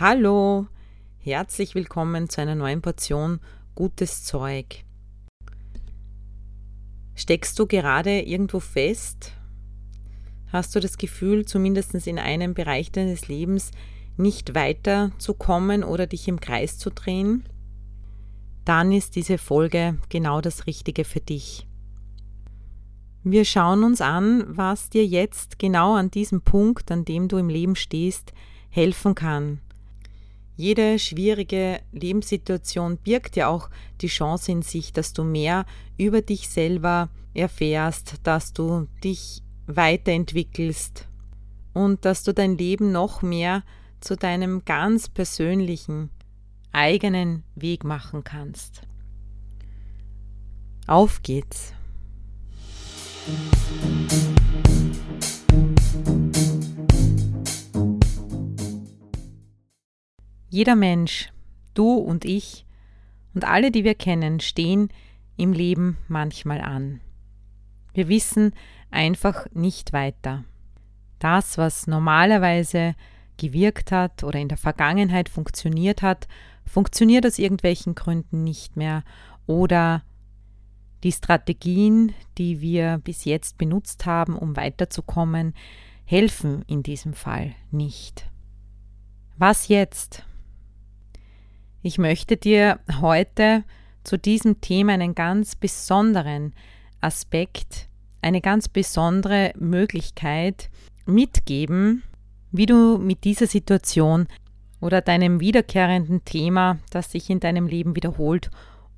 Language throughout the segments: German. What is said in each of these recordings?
Hallo, herzlich willkommen zu einer neuen Portion gutes Zeug. Steckst du gerade irgendwo fest? Hast du das Gefühl, zumindest in einem Bereich deines Lebens nicht weiterzukommen oder dich im Kreis zu drehen? Dann ist diese Folge genau das Richtige für dich. Wir schauen uns an, was dir jetzt genau an diesem Punkt, an dem du im Leben stehst, helfen kann jede schwierige Lebenssituation birgt ja auch die Chance in sich, dass du mehr über dich selber erfährst, dass du dich weiterentwickelst und dass du dein Leben noch mehr zu deinem ganz persönlichen, eigenen Weg machen kannst. Auf geht's! Jeder Mensch, du und ich und alle, die wir kennen, stehen im Leben manchmal an. Wir wissen einfach nicht weiter. Das, was normalerweise gewirkt hat oder in der Vergangenheit funktioniert hat, funktioniert aus irgendwelchen Gründen nicht mehr oder die Strategien, die wir bis jetzt benutzt haben, um weiterzukommen, helfen in diesem Fall nicht. Was jetzt? Ich möchte dir heute zu diesem Thema einen ganz besonderen Aspekt, eine ganz besondere Möglichkeit mitgeben, wie du mit dieser Situation oder deinem wiederkehrenden Thema, das sich in deinem Leben wiederholt,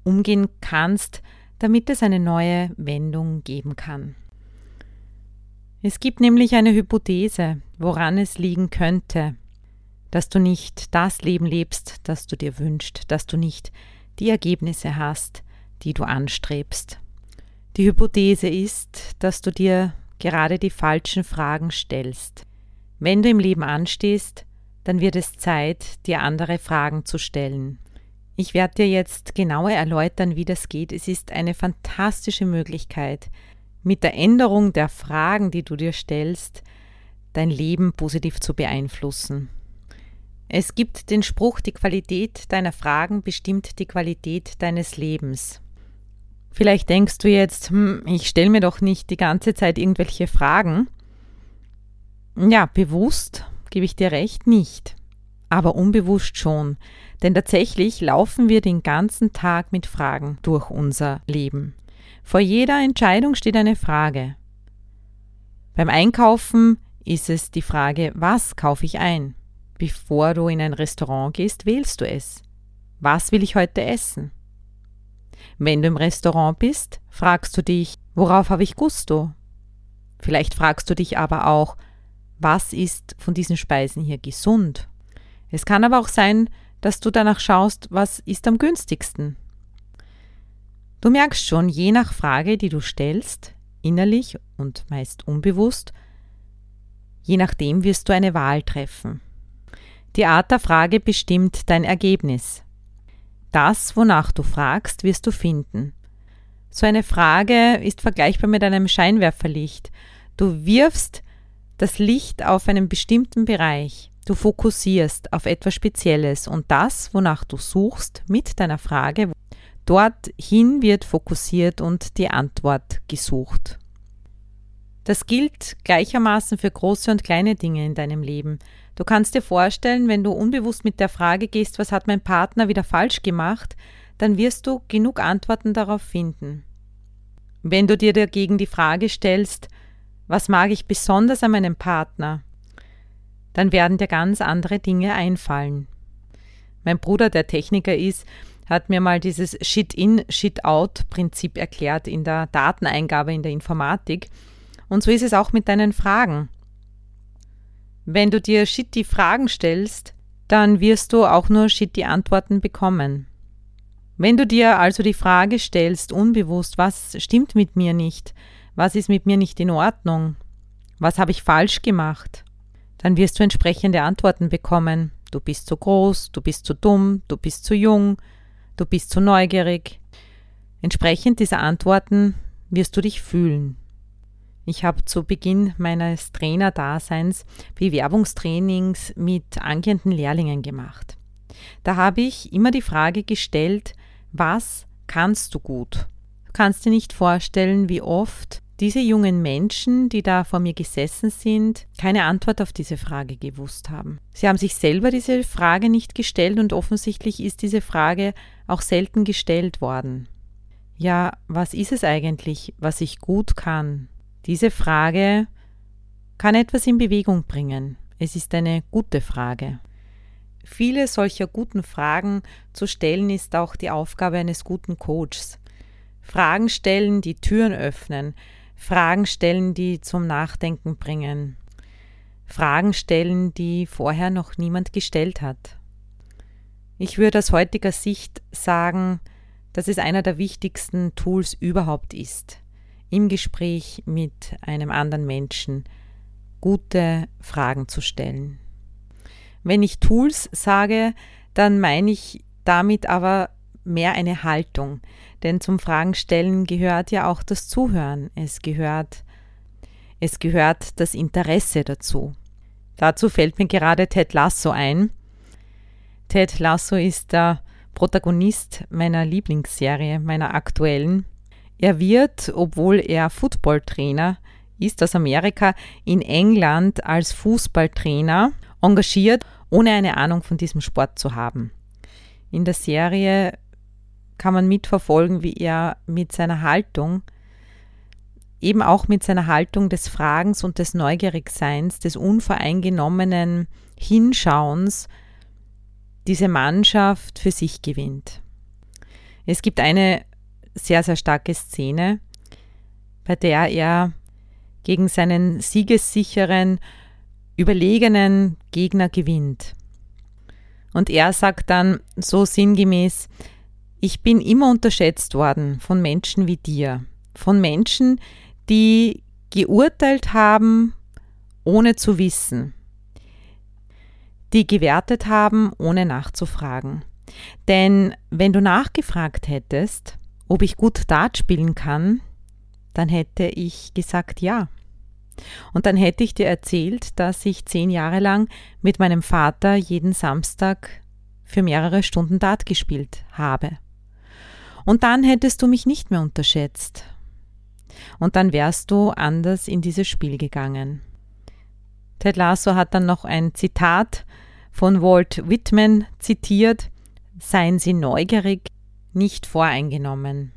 umgehen kannst, damit es eine neue Wendung geben kann. Es gibt nämlich eine Hypothese, woran es liegen könnte, dass du nicht das Leben lebst, das du dir wünschst, dass du nicht die Ergebnisse hast, die du anstrebst. Die Hypothese ist, dass du dir gerade die falschen Fragen stellst. Wenn du im Leben anstehst, dann wird es Zeit, dir andere Fragen zu stellen. Ich werde dir jetzt genauer erläutern, wie das geht. Es ist eine fantastische Möglichkeit, mit der Änderung der Fragen, die du dir stellst, dein Leben positiv zu beeinflussen. Es gibt den Spruch, die Qualität deiner Fragen bestimmt die Qualität deines Lebens. Vielleicht denkst du jetzt, hm, ich stelle mir doch nicht die ganze Zeit irgendwelche Fragen. Ja, bewusst gebe ich dir recht nicht, aber unbewusst schon, denn tatsächlich laufen wir den ganzen Tag mit Fragen durch unser Leben. Vor jeder Entscheidung steht eine Frage. Beim Einkaufen ist es die Frage, was kaufe ich ein? Bevor du in ein Restaurant gehst, wählst du es. Was will ich heute essen? Wenn du im Restaurant bist, fragst du dich, worauf habe ich Gusto? Vielleicht fragst du dich aber auch, was ist von diesen Speisen hier gesund? Es kann aber auch sein, dass du danach schaust, was ist am günstigsten. Du merkst schon, je nach Frage, die du stellst, innerlich und meist unbewusst, je nachdem wirst du eine Wahl treffen. Die Art der Frage bestimmt dein Ergebnis. Das, wonach du fragst, wirst du finden. So eine Frage ist vergleichbar mit einem Scheinwerferlicht. Du wirfst das Licht auf einen bestimmten Bereich. Du fokussierst auf etwas Spezielles und das, wonach du suchst, mit deiner Frage, dorthin wird fokussiert und die Antwort gesucht. Das gilt gleichermaßen für große und kleine Dinge in deinem Leben. Du kannst dir vorstellen, wenn du unbewusst mit der Frage gehst, was hat mein Partner wieder falsch gemacht, dann wirst du genug Antworten darauf finden. Wenn du dir dagegen die Frage stellst, was mag ich besonders an meinem Partner, dann werden dir ganz andere Dinge einfallen. Mein Bruder, der Techniker ist, hat mir mal dieses Shit-in, Shit-out-Prinzip erklärt in der Dateneingabe in der Informatik. Und so ist es auch mit deinen Fragen. Wenn du dir shitty Fragen stellst, dann wirst du auch nur shitty Antworten bekommen. Wenn du dir also die Frage stellst, unbewusst, was stimmt mit mir nicht, was ist mit mir nicht in Ordnung, was habe ich falsch gemacht, dann wirst du entsprechende Antworten bekommen. Du bist zu groß, du bist zu dumm, du bist zu jung, du bist zu neugierig. Entsprechend dieser Antworten wirst du dich fühlen. Ich habe zu Beginn meines Trainerdaseins Bewerbungstrainings mit angehenden Lehrlingen gemacht. Da habe ich immer die Frage gestellt, was kannst du gut? Du kannst dir nicht vorstellen, wie oft diese jungen Menschen, die da vor mir gesessen sind, keine Antwort auf diese Frage gewusst haben. Sie haben sich selber diese Frage nicht gestellt und offensichtlich ist diese Frage auch selten gestellt worden. Ja, was ist es eigentlich, was ich gut kann? Diese Frage kann etwas in Bewegung bringen. Es ist eine gute Frage. Viele solcher guten Fragen zu stellen ist auch die Aufgabe eines guten Coaches. Fragen stellen, die Türen öffnen, Fragen stellen, die zum Nachdenken bringen, Fragen stellen, die vorher noch niemand gestellt hat. Ich würde aus heutiger Sicht sagen, dass es einer der wichtigsten Tools überhaupt ist im Gespräch mit einem anderen Menschen gute Fragen zu stellen. Wenn ich Tools sage, dann meine ich damit aber mehr eine Haltung, denn zum Fragen stellen gehört ja auch das Zuhören, es gehört es gehört das Interesse dazu. Dazu fällt mir gerade Ted Lasso ein. Ted Lasso ist der Protagonist meiner Lieblingsserie, meiner aktuellen. Er wird, obwohl er Footballtrainer ist aus Amerika, in England als Fußballtrainer engagiert, ohne eine Ahnung von diesem Sport zu haben. In der Serie kann man mitverfolgen, wie er mit seiner Haltung, eben auch mit seiner Haltung des Fragens und des Neugierigseins, des unvoreingenommenen Hinschauens, diese Mannschaft für sich gewinnt. Es gibt eine sehr, sehr starke Szene, bei der er gegen seinen siegessicheren, überlegenen Gegner gewinnt. Und er sagt dann so sinngemäß, ich bin immer unterschätzt worden von Menschen wie dir, von Menschen, die geurteilt haben, ohne zu wissen, die gewertet haben, ohne nachzufragen. Denn wenn du nachgefragt hättest, ob ich gut Dart spielen kann, dann hätte ich gesagt ja. Und dann hätte ich dir erzählt, dass ich zehn Jahre lang mit meinem Vater jeden Samstag für mehrere Stunden Dart gespielt habe. Und dann hättest du mich nicht mehr unterschätzt. Und dann wärst du anders in dieses Spiel gegangen. Ted Lasso hat dann noch ein Zitat von Walt Whitman zitiert. Seien Sie neugierig, nicht voreingenommen.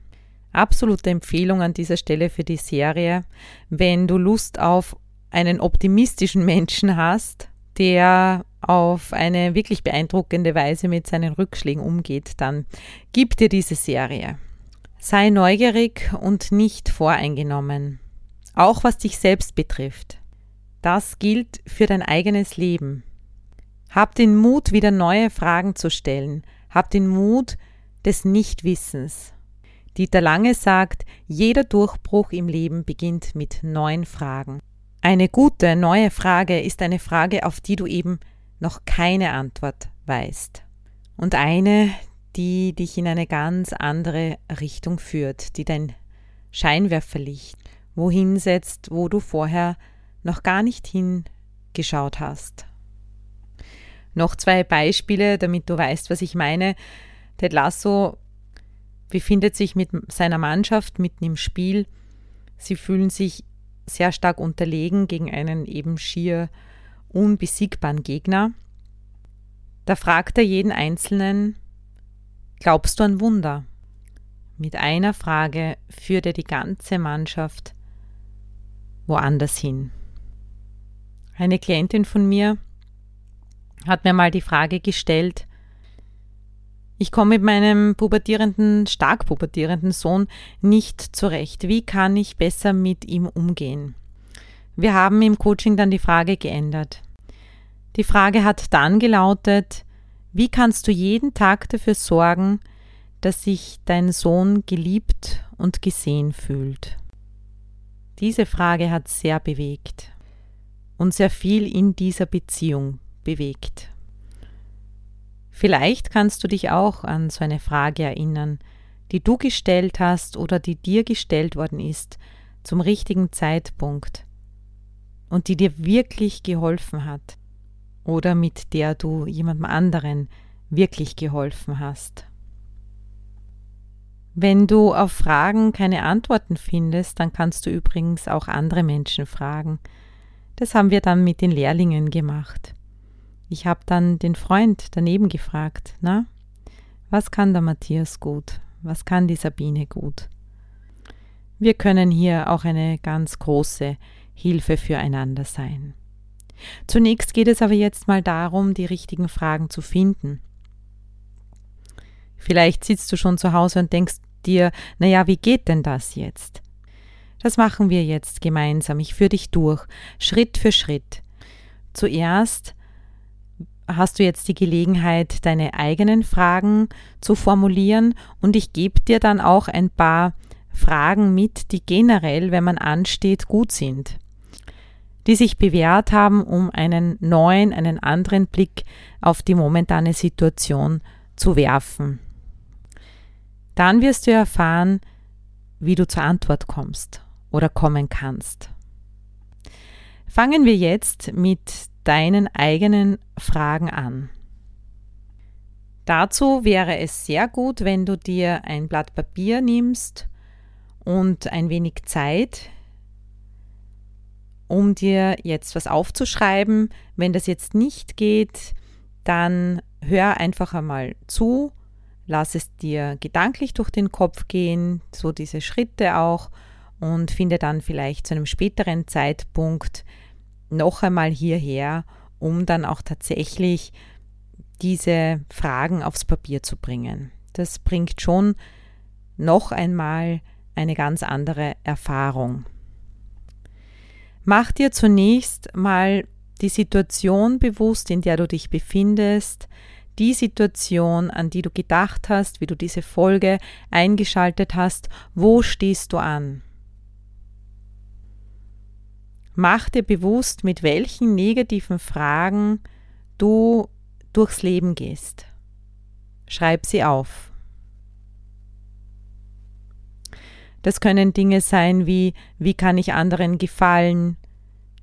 Absolute Empfehlung an dieser Stelle für die Serie. Wenn du Lust auf einen optimistischen Menschen hast, der auf eine wirklich beeindruckende Weise mit seinen Rückschlägen umgeht, dann gib dir diese Serie. Sei neugierig und nicht voreingenommen. Auch was dich selbst betrifft. Das gilt für dein eigenes Leben. Hab den Mut, wieder neue Fragen zu stellen. Hab den Mut, des Nichtwissens. Dieter Lange sagt, jeder Durchbruch im Leben beginnt mit neuen Fragen. Eine gute neue Frage ist eine Frage, auf die du eben noch keine Antwort weißt. Und eine, die dich in eine ganz andere Richtung führt, die dein Scheinwerferlicht wohin setzt, wo du vorher noch gar nicht hingeschaut hast. Noch zwei Beispiele, damit du weißt, was ich meine. Ted Lasso befindet sich mit seiner Mannschaft mitten im Spiel. Sie fühlen sich sehr stark unterlegen gegen einen eben schier unbesiegbaren Gegner. Da fragt er jeden Einzelnen, glaubst du an Wunder? Mit einer Frage führt er die ganze Mannschaft woanders hin. Eine Klientin von mir hat mir mal die Frage gestellt, ich komme mit meinem pubertierenden, stark pubertierenden Sohn nicht zurecht. Wie kann ich besser mit ihm umgehen? Wir haben im Coaching dann die Frage geändert. Die Frage hat dann gelautet, wie kannst du jeden Tag dafür sorgen, dass sich dein Sohn geliebt und gesehen fühlt? Diese Frage hat sehr bewegt und sehr viel in dieser Beziehung bewegt. Vielleicht kannst du dich auch an so eine Frage erinnern, die du gestellt hast oder die dir gestellt worden ist zum richtigen Zeitpunkt und die dir wirklich geholfen hat oder mit der du jemandem anderen wirklich geholfen hast. Wenn du auf Fragen keine Antworten findest, dann kannst du übrigens auch andere Menschen fragen. Das haben wir dann mit den Lehrlingen gemacht. Ich habe dann den Freund daneben gefragt, na, was kann der Matthias gut? Was kann die Sabine gut? Wir können hier auch eine ganz große Hilfe füreinander sein. Zunächst geht es aber jetzt mal darum, die richtigen Fragen zu finden. Vielleicht sitzt du schon zu Hause und denkst dir, naja, wie geht denn das jetzt? Das machen wir jetzt gemeinsam. Ich führe dich durch, Schritt für Schritt. Zuerst hast du jetzt die Gelegenheit, deine eigenen Fragen zu formulieren und ich gebe dir dann auch ein paar Fragen mit, die generell, wenn man ansteht, gut sind, die sich bewährt haben, um einen neuen, einen anderen Blick auf die momentane Situation zu werfen. Dann wirst du erfahren, wie du zur Antwort kommst oder kommen kannst. Fangen wir jetzt mit deinen eigenen Fragen an. Dazu wäre es sehr gut, wenn du dir ein Blatt Papier nimmst und ein wenig Zeit, um dir jetzt was aufzuschreiben. Wenn das jetzt nicht geht, dann hör einfach einmal zu, lass es dir gedanklich durch den Kopf gehen, so diese Schritte auch und finde dann vielleicht zu einem späteren Zeitpunkt noch einmal hierher, um dann auch tatsächlich diese Fragen aufs Papier zu bringen. Das bringt schon noch einmal eine ganz andere Erfahrung. Mach dir zunächst mal die Situation bewusst, in der du dich befindest, die Situation, an die du gedacht hast, wie du diese Folge eingeschaltet hast, wo stehst du an? Mach dir bewusst, mit welchen negativen Fragen du durchs Leben gehst. Schreib sie auf. Das können Dinge sein wie, wie kann ich anderen gefallen?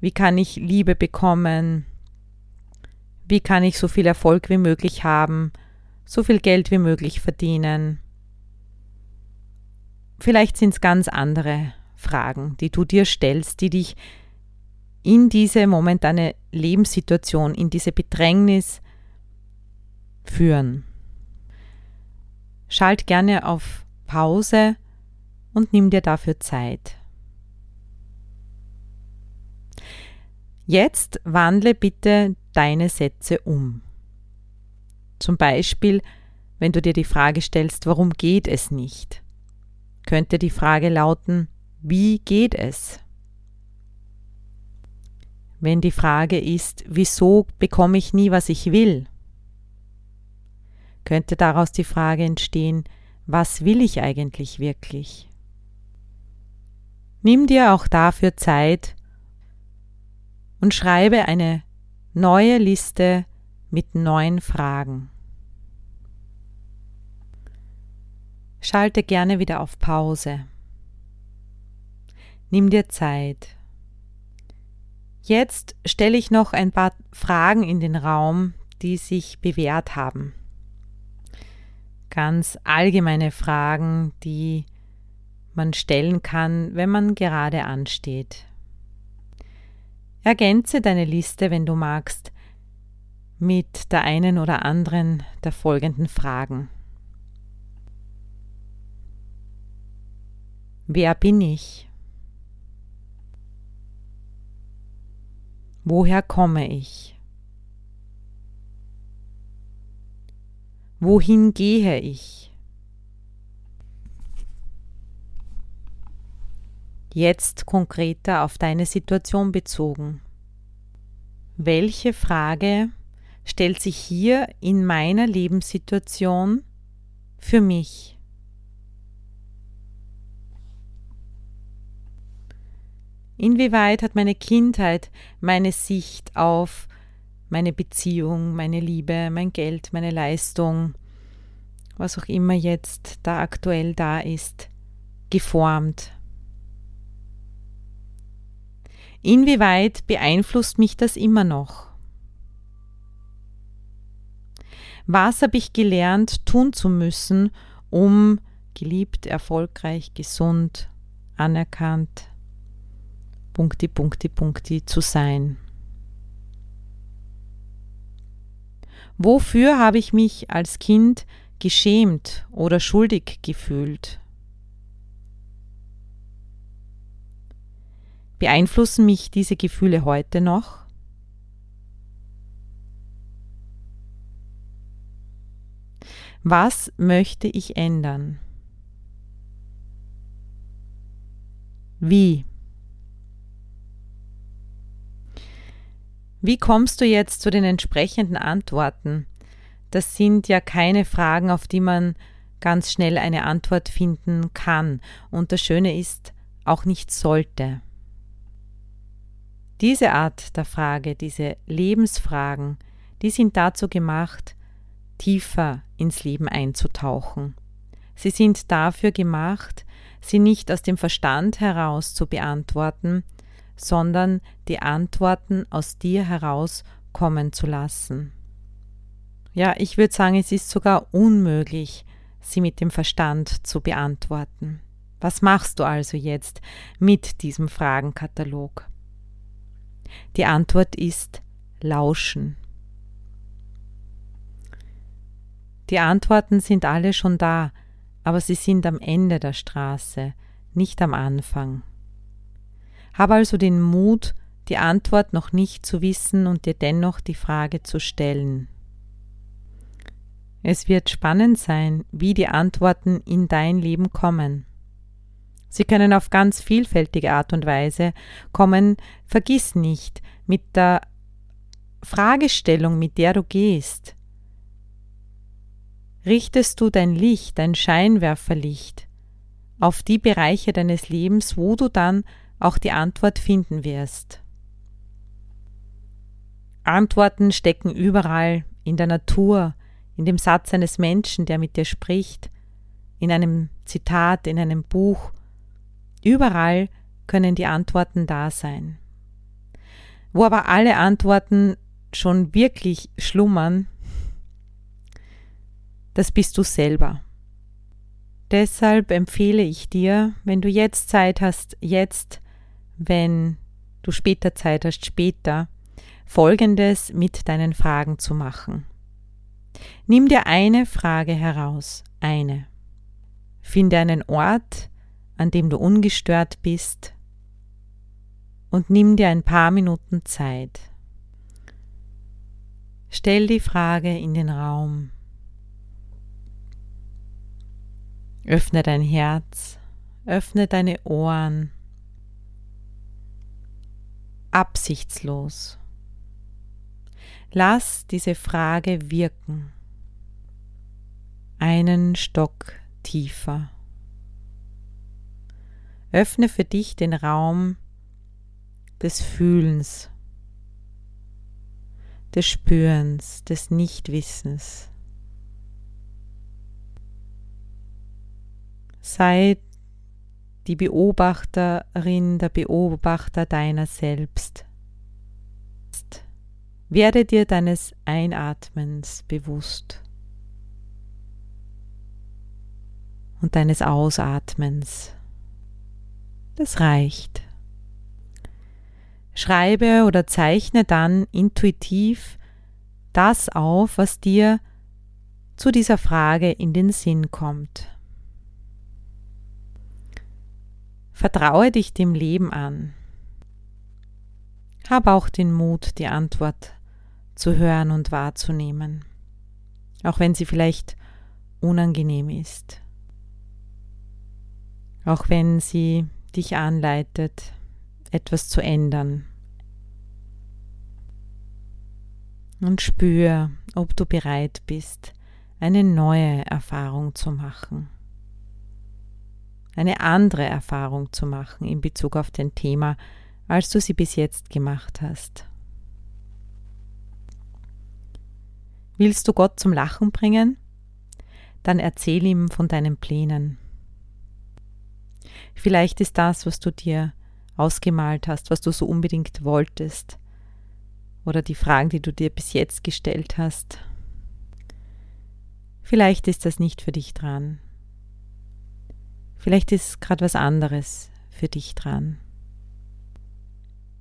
Wie kann ich Liebe bekommen? Wie kann ich so viel Erfolg wie möglich haben? So viel Geld wie möglich verdienen? Vielleicht sind es ganz andere Fragen, die du dir stellst, die dich in diese momentane Lebenssituation, in diese Bedrängnis führen. Schalt gerne auf Pause und nimm dir dafür Zeit. Jetzt wandle bitte deine Sätze um. Zum Beispiel, wenn du dir die Frage stellst, warum geht es nicht? Könnte die Frage lauten, wie geht es? Wenn die Frage ist, wieso bekomme ich nie, was ich will? Könnte daraus die Frage entstehen, was will ich eigentlich wirklich? Nimm dir auch dafür Zeit und schreibe eine neue Liste mit neuen Fragen. Schalte gerne wieder auf Pause. Nimm dir Zeit. Jetzt stelle ich noch ein paar Fragen in den Raum, die sich bewährt haben. Ganz allgemeine Fragen, die man stellen kann, wenn man gerade ansteht. Ergänze deine Liste, wenn du magst, mit der einen oder anderen der folgenden Fragen. Wer bin ich? Woher komme ich? Wohin gehe ich? Jetzt konkreter auf deine Situation bezogen. welche Frage stellt sich hier in meiner Lebenssituation für mich? Inwieweit hat meine Kindheit meine Sicht auf meine Beziehung, meine Liebe, mein Geld, meine Leistung, was auch immer jetzt da aktuell da ist, geformt? Inwieweit beeinflusst mich das immer noch? Was habe ich gelernt tun zu müssen, um geliebt, erfolgreich, gesund, anerkannt, Punkti, Punkti, Punkti zu sein? Wofür habe ich mich als Kind geschämt oder schuldig gefühlt? Beeinflussen mich diese Gefühle heute noch? Was möchte ich ändern? Wie? Wie kommst du jetzt zu den entsprechenden Antworten? Das sind ja keine Fragen, auf die man ganz schnell eine Antwort finden kann. Und das Schöne ist, auch nicht sollte. Diese Art der Frage, diese Lebensfragen, die sind dazu gemacht, tiefer ins Leben einzutauchen. Sie sind dafür gemacht, sie nicht aus dem Verstand heraus zu beantworten, sondern die Antworten aus dir heraus kommen zu lassen. Ja, ich würde sagen, es ist sogar unmöglich, sie mit dem Verstand zu beantworten. Was machst du also jetzt mit diesem Fragenkatalog? Die Antwort ist Lauschen. Die Antworten sind alle schon da, aber sie sind am Ende der Straße, nicht am Anfang. Hab also den Mut, die Antwort noch nicht zu wissen und dir dennoch die Frage zu stellen. Es wird spannend sein, wie die Antworten in dein Leben kommen. Sie können auf ganz vielfältige Art und Weise kommen. Vergiss nicht, mit der Fragestellung, mit der du gehst, richtest du dein Licht, dein Scheinwerferlicht auf die Bereiche deines Lebens, wo du dann auch die Antwort finden wirst. Antworten stecken überall in der Natur, in dem Satz eines Menschen, der mit dir spricht, in einem Zitat, in einem Buch Überall können die Antworten da sein. Wo aber alle Antworten schon wirklich schlummern, das bist du selber. Deshalb empfehle ich dir, wenn du jetzt Zeit hast, jetzt, wenn du später Zeit hast, später, Folgendes mit deinen Fragen zu machen. Nimm dir eine Frage heraus, eine. Finde einen Ort, an dem du ungestört bist und nimm dir ein paar Minuten Zeit. Stell die Frage in den Raum. Öffne dein Herz, öffne deine Ohren. Absichtslos. Lass diese Frage wirken. Einen Stock tiefer. Öffne für dich den Raum des Fühlens, des Spürens, des Nichtwissens. Sei die Beobachterin, der Beobachter deiner selbst. Werde dir deines Einatmens bewusst und deines Ausatmens. Das reicht. Schreibe oder zeichne dann intuitiv das auf, was dir zu dieser Frage in den Sinn kommt. Vertraue dich dem Leben an. Hab auch den Mut, die Antwort zu hören und wahrzunehmen, auch wenn sie vielleicht unangenehm ist, auch wenn sie dich anleitet, etwas zu ändern. Und spür, ob du bereit bist, eine neue Erfahrung zu machen. Eine andere Erfahrung zu machen in Bezug auf dein Thema, als du sie bis jetzt gemacht hast. Willst du Gott zum Lachen bringen? Dann erzähl ihm von deinen Plänen. Vielleicht ist das, was du dir ausgemalt hast, was du so unbedingt wolltest, oder die Fragen, die du dir bis jetzt gestellt hast. Vielleicht ist das nicht für dich dran. Vielleicht ist gerade was anderes für dich dran.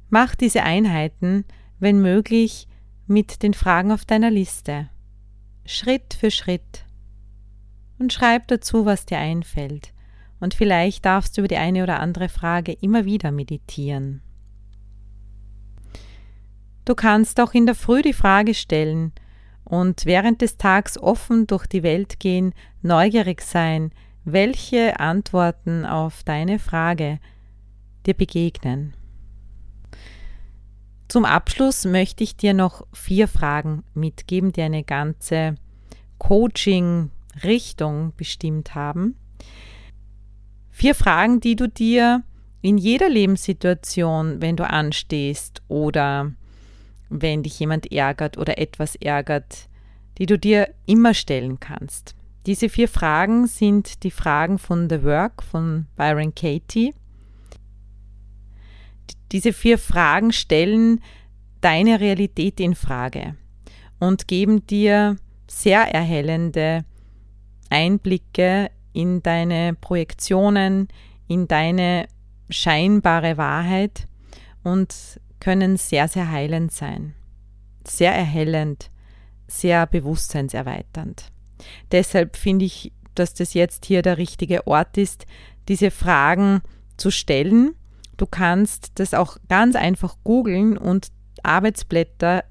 Mach diese Einheiten, wenn möglich, mit den Fragen auf deiner Liste. Schritt für Schritt. Und schreib dazu, was dir einfällt. Und vielleicht darfst du über die eine oder andere Frage immer wieder meditieren. Du kannst auch in der Früh die Frage stellen und während des Tags offen durch die Welt gehen, neugierig sein, welche Antworten auf deine Frage dir begegnen. Zum Abschluss möchte ich dir noch vier Fragen mitgeben, die eine ganze Coaching-Richtung bestimmt haben. Vier Fragen, die du dir in jeder Lebenssituation, wenn du anstehst oder wenn dich jemand ärgert oder etwas ärgert, die du dir immer stellen kannst. Diese vier Fragen sind die Fragen von The Work von Byron Katie diese vier Fragen stellen deine Realität in Frage und geben dir sehr erhellende Einblicke in deine Projektionen, in deine scheinbare Wahrheit und können sehr, sehr heilend sein. Sehr erhellend, sehr bewusstseinserweiternd. Deshalb finde ich, dass das jetzt hier der richtige Ort ist, diese Fragen zu stellen Du kannst das auch ganz einfach googeln und Arbeitsblätter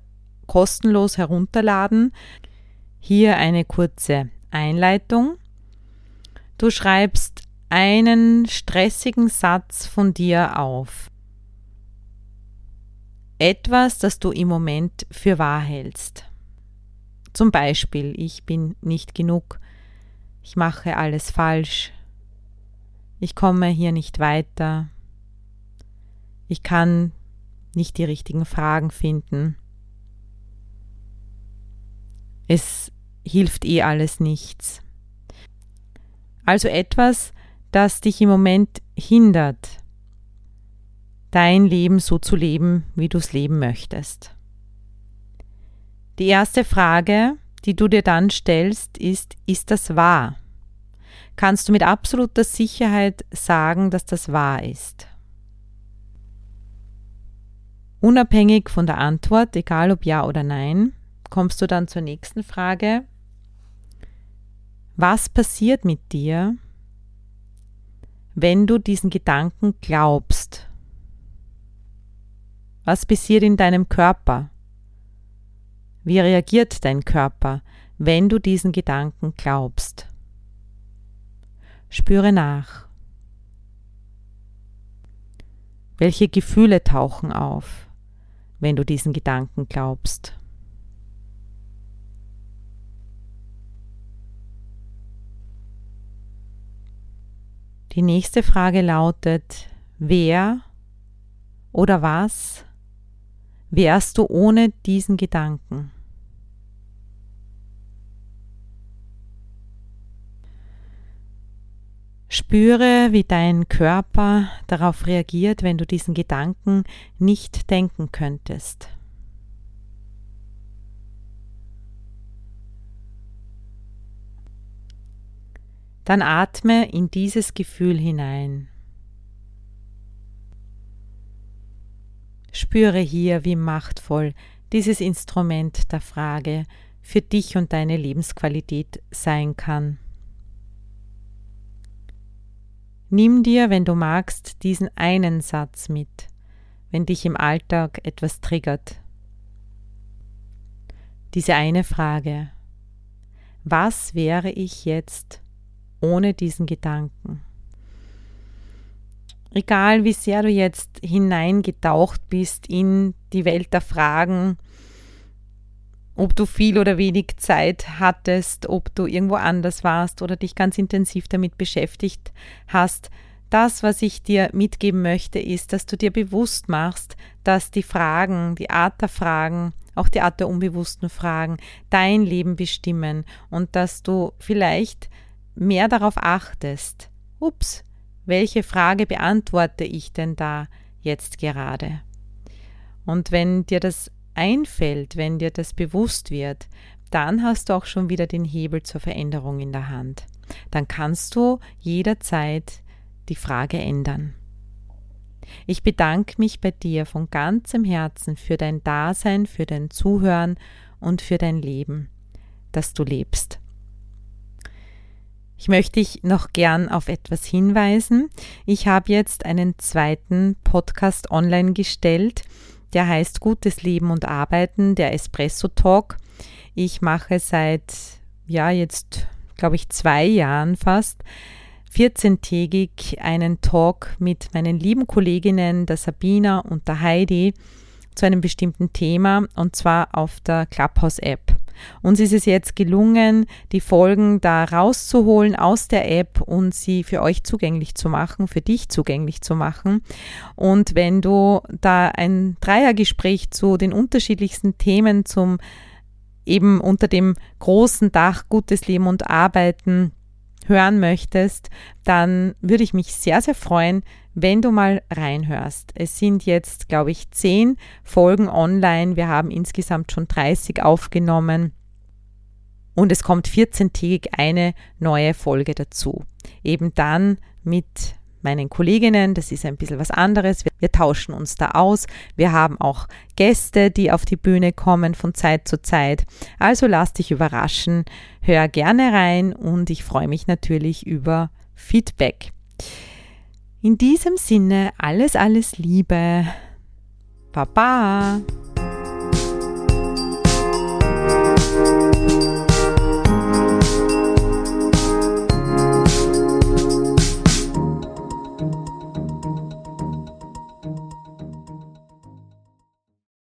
kostenlos herunterladen. Hier eine kurze Einleitung. Du schreibst einen stressigen Satz von dir auf. Etwas, das du im Moment für wahr hältst. Zum Beispiel, ich bin nicht genug, ich mache alles falsch, ich komme hier nicht weiter, ich kann nicht die richtigen Fragen finden. Es hilft eh alles nichts. Also etwas, das dich im Moment hindert, dein Leben so zu leben, wie du es leben möchtest. Die erste Frage, die du dir dann stellst, ist, ist das wahr? Kannst du mit absoluter Sicherheit sagen, dass das wahr ist? Unabhängig von der Antwort, egal ob ja oder nein, kommst du dann zur nächsten Frage. Was passiert mit dir, wenn du diesen Gedanken glaubst? Was passiert in deinem Körper? Wie reagiert dein Körper, wenn du diesen Gedanken glaubst? Spüre nach. Welche Gefühle tauchen auf? wenn du diesen Gedanken glaubst. Die nächste Frage lautet, wer oder was wärst du ohne diesen Gedanken? Spüre, wie dein Körper darauf reagiert, wenn du diesen Gedanken nicht denken könntest. Dann atme in dieses Gefühl hinein. Spüre hier, wie machtvoll dieses Instrument der Frage für dich und deine Lebensqualität sein kann. Nimm dir, wenn du magst, diesen einen Satz mit, wenn dich im Alltag etwas triggert. Diese eine Frage. Was wäre ich jetzt ohne diesen Gedanken? Egal wie sehr du jetzt hineingetaucht bist in die Welt der Fragen, ob du viel oder wenig Zeit hattest, ob du irgendwo anders warst oder dich ganz intensiv damit beschäftigt hast. Das, was ich dir mitgeben möchte, ist, dass du dir bewusst machst, dass die Fragen, die Art der Fragen, auch die Art der unbewussten Fragen dein Leben bestimmen und dass du vielleicht mehr darauf achtest. Ups, welche Frage beantworte ich denn da jetzt gerade? Und wenn dir das einfällt, wenn dir das bewusst wird, dann hast du auch schon wieder den Hebel zur Veränderung in der Hand. Dann kannst du jederzeit die Frage ändern. Ich bedanke mich bei dir von ganzem Herzen für dein Dasein, für dein Zuhören und für dein Leben, das du lebst. Ich möchte dich noch gern auf etwas hinweisen. Ich habe jetzt einen zweiten Podcast online gestellt, der heißt Gutes Leben und Arbeiten, der Espresso Talk. Ich mache seit, ja, jetzt glaube ich zwei Jahren fast 14-tägig einen Talk mit meinen lieben Kolleginnen, der Sabina und der Heidi, zu einem bestimmten Thema und zwar auf der Clubhouse-App. Uns ist es jetzt gelungen, die Folgen da rauszuholen aus der App und sie für euch zugänglich zu machen, für dich zugänglich zu machen. Und wenn du da ein Dreiergespräch zu den unterschiedlichsten Themen zum eben unter dem großen Dach Gutes Leben und Arbeiten hören möchtest, dann würde ich mich sehr, sehr freuen, wenn du mal reinhörst. Es sind jetzt, glaube ich, zehn Folgen online. Wir haben insgesamt schon 30 aufgenommen. Und es kommt 14-tägig eine neue Folge dazu. Eben dann mit meinen Kolleginnen, das ist ein bisschen was anderes. Wir, wir, tauschen uns da aus. Wir haben auch Gäste, die auf die Bühne kommen von Zeit zu Zeit. Also lass dich überraschen, hör gerne rein und ich freue mich natürlich über Feedback. In diesem Sinne alles, alles Liebe. Baba.